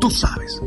Tú sabes.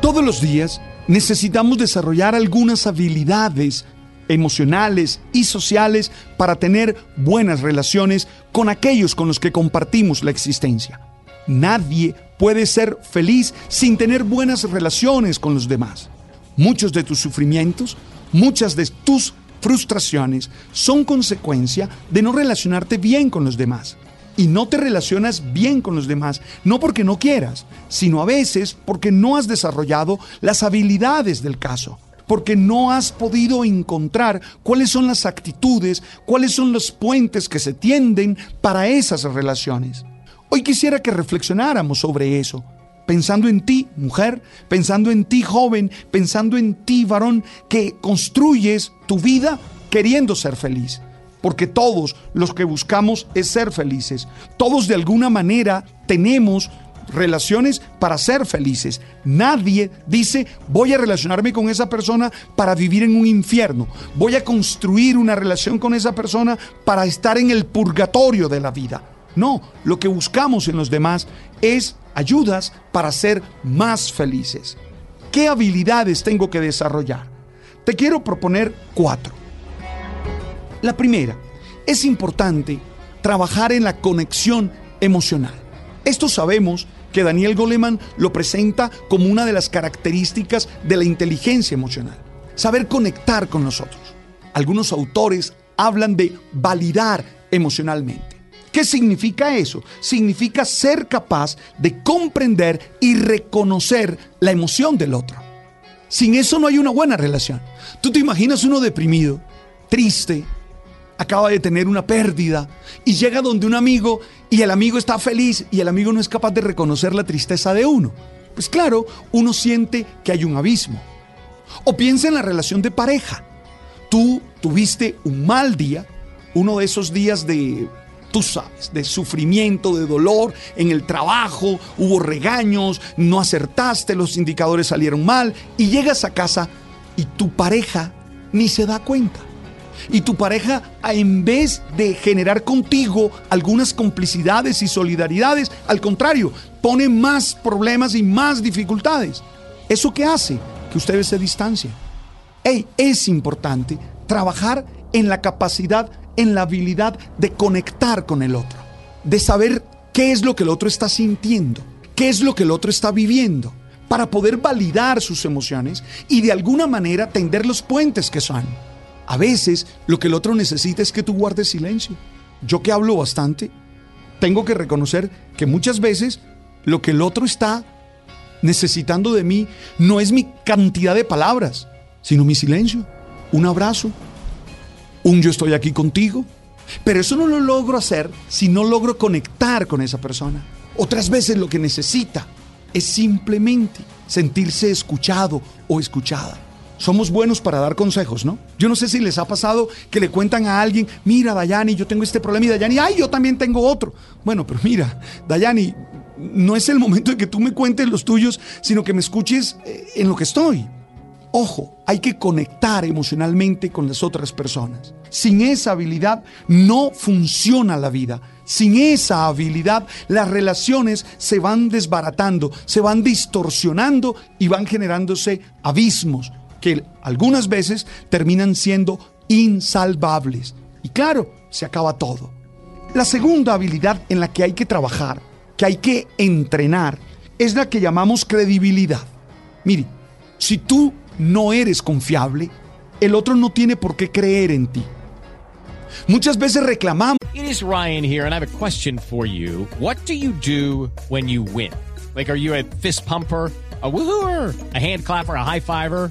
Todos los días necesitamos desarrollar algunas habilidades emocionales y sociales para tener buenas relaciones con aquellos con los que compartimos la existencia. Nadie puede ser feliz sin tener buenas relaciones con los demás. Muchos de tus sufrimientos, muchas de tus frustraciones son consecuencia de no relacionarte bien con los demás y no te relacionas bien con los demás, no porque no quieras, sino a veces porque no has desarrollado las habilidades del caso, porque no has podido encontrar cuáles son las actitudes, cuáles son los puentes que se tienden para esas relaciones. Hoy quisiera que reflexionáramos sobre eso, pensando en ti, mujer, pensando en ti, joven, pensando en ti, varón, que construyes tu vida queriendo ser feliz porque todos los que buscamos es ser felices. Todos de alguna manera tenemos relaciones para ser felices. Nadie dice, voy a relacionarme con esa persona para vivir en un infierno. Voy a construir una relación con esa persona para estar en el purgatorio de la vida. No, lo que buscamos en los demás es ayudas para ser más felices. ¿Qué habilidades tengo que desarrollar? Te quiero proponer cuatro. La primera, es importante trabajar en la conexión emocional. Esto sabemos que Daniel Goleman lo presenta como una de las características de la inteligencia emocional. Saber conectar con nosotros. Algunos autores hablan de validar emocionalmente. ¿Qué significa eso? Significa ser capaz de comprender y reconocer la emoción del otro. Sin eso no hay una buena relación. Tú te imaginas uno deprimido, triste, acaba de tener una pérdida y llega donde un amigo y el amigo está feliz y el amigo no es capaz de reconocer la tristeza de uno. Pues claro, uno siente que hay un abismo. O piensa en la relación de pareja. Tú tuviste un mal día, uno de esos días de, tú sabes, de sufrimiento, de dolor en el trabajo, hubo regaños, no acertaste, los indicadores salieron mal y llegas a casa y tu pareja ni se da cuenta y tu pareja, en vez de generar contigo algunas complicidades y solidaridades, al contrario, pone más problemas y más dificultades. ¿Eso qué hace? Que ustedes se distancien. Hey, es importante trabajar en la capacidad, en la habilidad de conectar con el otro, de saber qué es lo que el otro está sintiendo, qué es lo que el otro está viviendo, para poder validar sus emociones y de alguna manera tender los puentes que son. A veces lo que el otro necesita es que tú guardes silencio. Yo que hablo bastante, tengo que reconocer que muchas veces lo que el otro está necesitando de mí no es mi cantidad de palabras, sino mi silencio, un abrazo, un yo estoy aquí contigo. Pero eso no lo logro hacer si no logro conectar con esa persona. Otras veces lo que necesita es simplemente sentirse escuchado o escuchada somos buenos para dar consejos, ¿no? Yo no sé si les ha pasado que le cuentan a alguien, mira, Dayani, yo tengo este problema y Dayani, ay, yo también tengo otro. Bueno, pero mira, Dayani, no es el momento de que tú me cuentes los tuyos, sino que me escuches eh, en lo que estoy. Ojo, hay que conectar emocionalmente con las otras personas. Sin esa habilidad no funciona la vida. Sin esa habilidad las relaciones se van desbaratando, se van distorsionando y van generándose abismos, que algunas veces terminan siendo insalvables. Y claro, se acaba todo. La segunda habilidad en la que hay que trabajar, que hay que entrenar, es la que llamamos credibilidad. Mire, si tú no eres confiable, el otro no tiene por qué creer en ti. Muchas veces reclamamos. It is Ryan here, and I have a question for you. What do you do when you win? Like, are you a fist pumper? A woohooer, a hand clapper, a high fiver.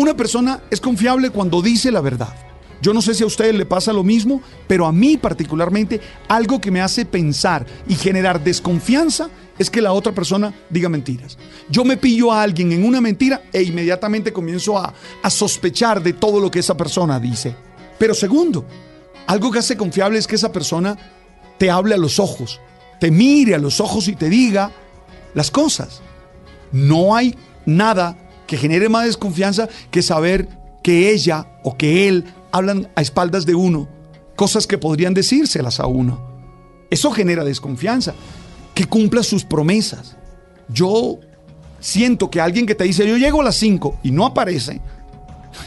Una persona es confiable cuando dice la verdad. Yo no sé si a ustedes le pasa lo mismo, pero a mí particularmente algo que me hace pensar y generar desconfianza es que la otra persona diga mentiras. Yo me pillo a alguien en una mentira e inmediatamente comienzo a, a sospechar de todo lo que esa persona dice. Pero segundo, algo que hace confiable es que esa persona te hable a los ojos, te mire a los ojos y te diga las cosas. No hay nada que genere más desconfianza que saber que ella o que él hablan a espaldas de uno cosas que podrían decírselas a uno. Eso genera desconfianza. Que cumpla sus promesas. Yo siento que alguien que te dice yo llego a las 5 y no aparece,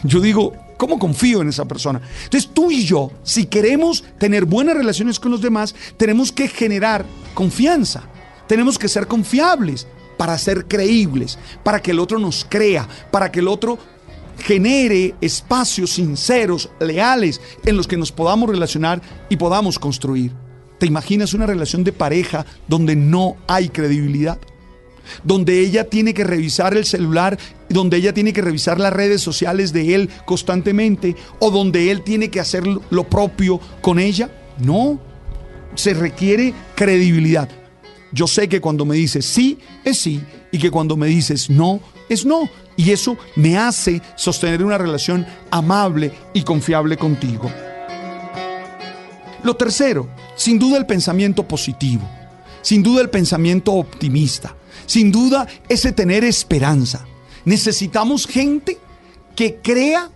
yo digo, ¿cómo confío en esa persona? Entonces tú y yo, si queremos tener buenas relaciones con los demás, tenemos que generar confianza. Tenemos que ser confiables para ser creíbles, para que el otro nos crea, para que el otro genere espacios sinceros, leales, en los que nos podamos relacionar y podamos construir. ¿Te imaginas una relación de pareja donde no hay credibilidad? Donde ella tiene que revisar el celular, donde ella tiene que revisar las redes sociales de él constantemente, o donde él tiene que hacer lo propio con ella. No, se requiere credibilidad. Yo sé que cuando me dices sí, es sí, y que cuando me dices no, es no. Y eso me hace sostener una relación amable y confiable contigo. Lo tercero, sin duda el pensamiento positivo, sin duda el pensamiento optimista, sin duda ese tener esperanza. Necesitamos gente que crea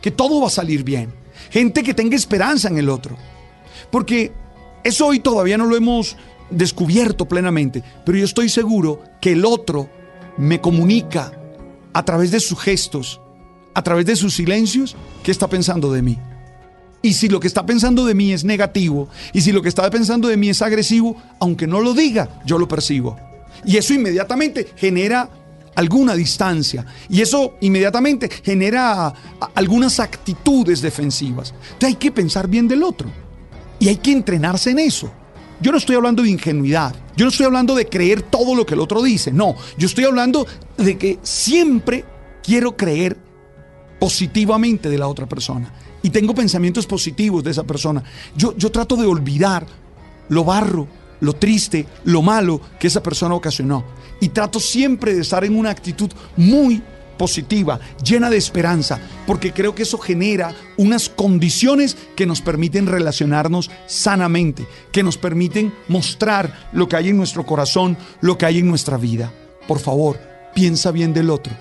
que todo va a salir bien, gente que tenga esperanza en el otro. Porque eso hoy todavía no lo hemos descubierto plenamente, pero yo estoy seguro que el otro me comunica a través de sus gestos, a través de sus silencios, qué está pensando de mí. Y si lo que está pensando de mí es negativo, y si lo que está pensando de mí es agresivo, aunque no lo diga, yo lo percibo. Y eso inmediatamente genera alguna distancia. Y eso inmediatamente genera algunas actitudes defensivas. Entonces hay que pensar bien del otro. Y hay que entrenarse en eso. Yo no estoy hablando de ingenuidad. Yo no estoy hablando de creer todo lo que el otro dice. No, yo estoy hablando de que siempre quiero creer positivamente de la otra persona. Y tengo pensamientos positivos de esa persona. Yo, yo trato de olvidar lo barro, lo triste, lo malo que esa persona ocasionó. Y trato siempre de estar en una actitud muy positiva, llena de esperanza, porque creo que eso genera unas condiciones que nos permiten relacionarnos sanamente, que nos permiten mostrar lo que hay en nuestro corazón, lo que hay en nuestra vida. Por favor, piensa bien del otro,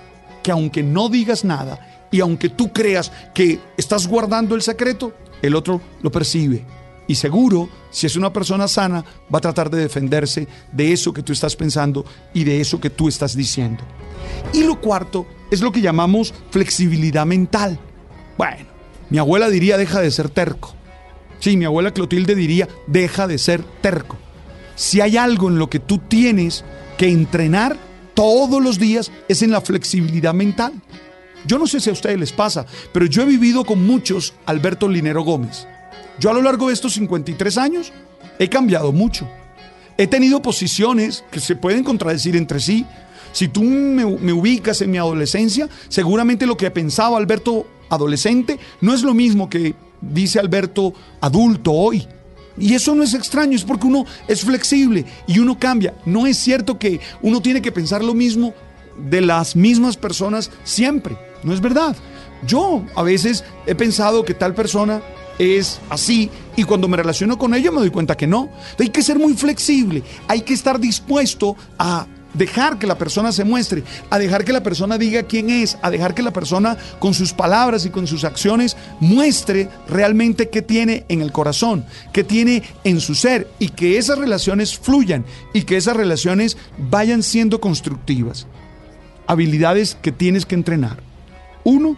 que aunque no digas nada y aunque tú creas que estás guardando el secreto, el otro lo percibe. Y seguro, si es una persona sana, va a tratar de defenderse de eso que tú estás pensando y de eso que tú estás diciendo. Y lo cuarto es lo que llamamos flexibilidad mental. Bueno, mi abuela diría deja de ser terco. Sí, mi abuela Clotilde diría deja de ser terco. Si hay algo en lo que tú tienes que entrenar todos los días es en la flexibilidad mental. Yo no sé si a ustedes les pasa, pero yo he vivido con muchos Alberto Linero Gómez. Yo a lo largo de estos 53 años he cambiado mucho. He tenido posiciones que se pueden contradecir entre sí. Si tú me, ubicas en mi adolescencia, seguramente lo que pensaba Alberto adolescente no es lo mismo que dice Alberto adulto hoy. Y eso no es extraño, es porque uno es flexible y uno cambia. No es cierto que uno tiene que pensar lo mismo de las mismas personas siempre. No es verdad. Yo a veces he pensado que tal persona es así y cuando me relaciono con ellos me doy cuenta que no. Hay que ser muy flexible, hay que estar dispuesto a dejar que la persona se muestre, a dejar que la persona diga quién es, a dejar que la persona con sus palabras y con sus acciones muestre realmente qué tiene en el corazón, qué tiene en su ser y que esas relaciones fluyan y que esas relaciones vayan siendo constructivas. Habilidades que tienes que entrenar. Uno,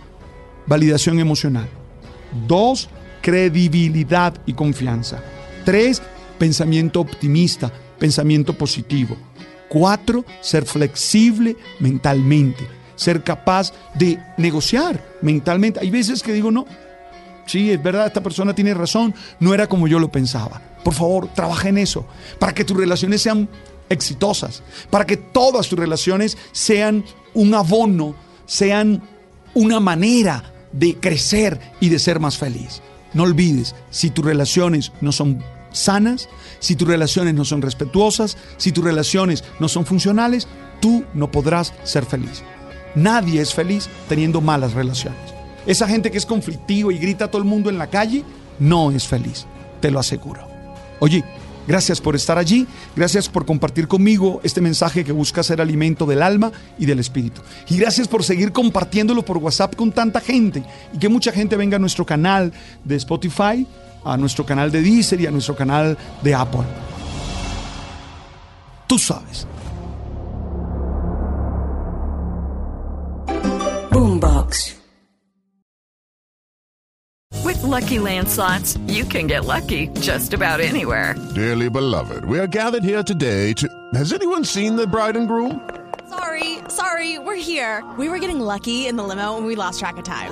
validación emocional. Dos, credibilidad y confianza. Tres, pensamiento optimista, pensamiento positivo. Cuatro, ser flexible mentalmente, ser capaz de negociar mentalmente. Hay veces que digo, no, sí, es verdad, esta persona tiene razón, no era como yo lo pensaba. Por favor, trabaja en eso, para que tus relaciones sean exitosas, para que todas tus relaciones sean un abono, sean una manera de crecer y de ser más feliz. No olvides, si tus relaciones no son sanas, si tus relaciones no son respetuosas, si tus relaciones no son funcionales, tú no podrás ser feliz. Nadie es feliz teniendo malas relaciones. Esa gente que es conflictiva y grita a todo el mundo en la calle, no es feliz, te lo aseguro. Oye, gracias por estar allí, gracias por compartir conmigo este mensaje que busca ser alimento del alma y del espíritu. Y gracias por seguir compartiéndolo por WhatsApp con tanta gente y que mucha gente venga a nuestro canal de Spotify a nuestro canal de Deezer y a nuestro canal de Apple. Tú sabes. Boombox. With Lucky Land slots, you can get lucky just about anywhere. Dearly beloved, we are gathered here today to. Has anyone seen the bride and groom? Sorry, sorry, we're here. We were getting lucky in the limo and we lost track of time.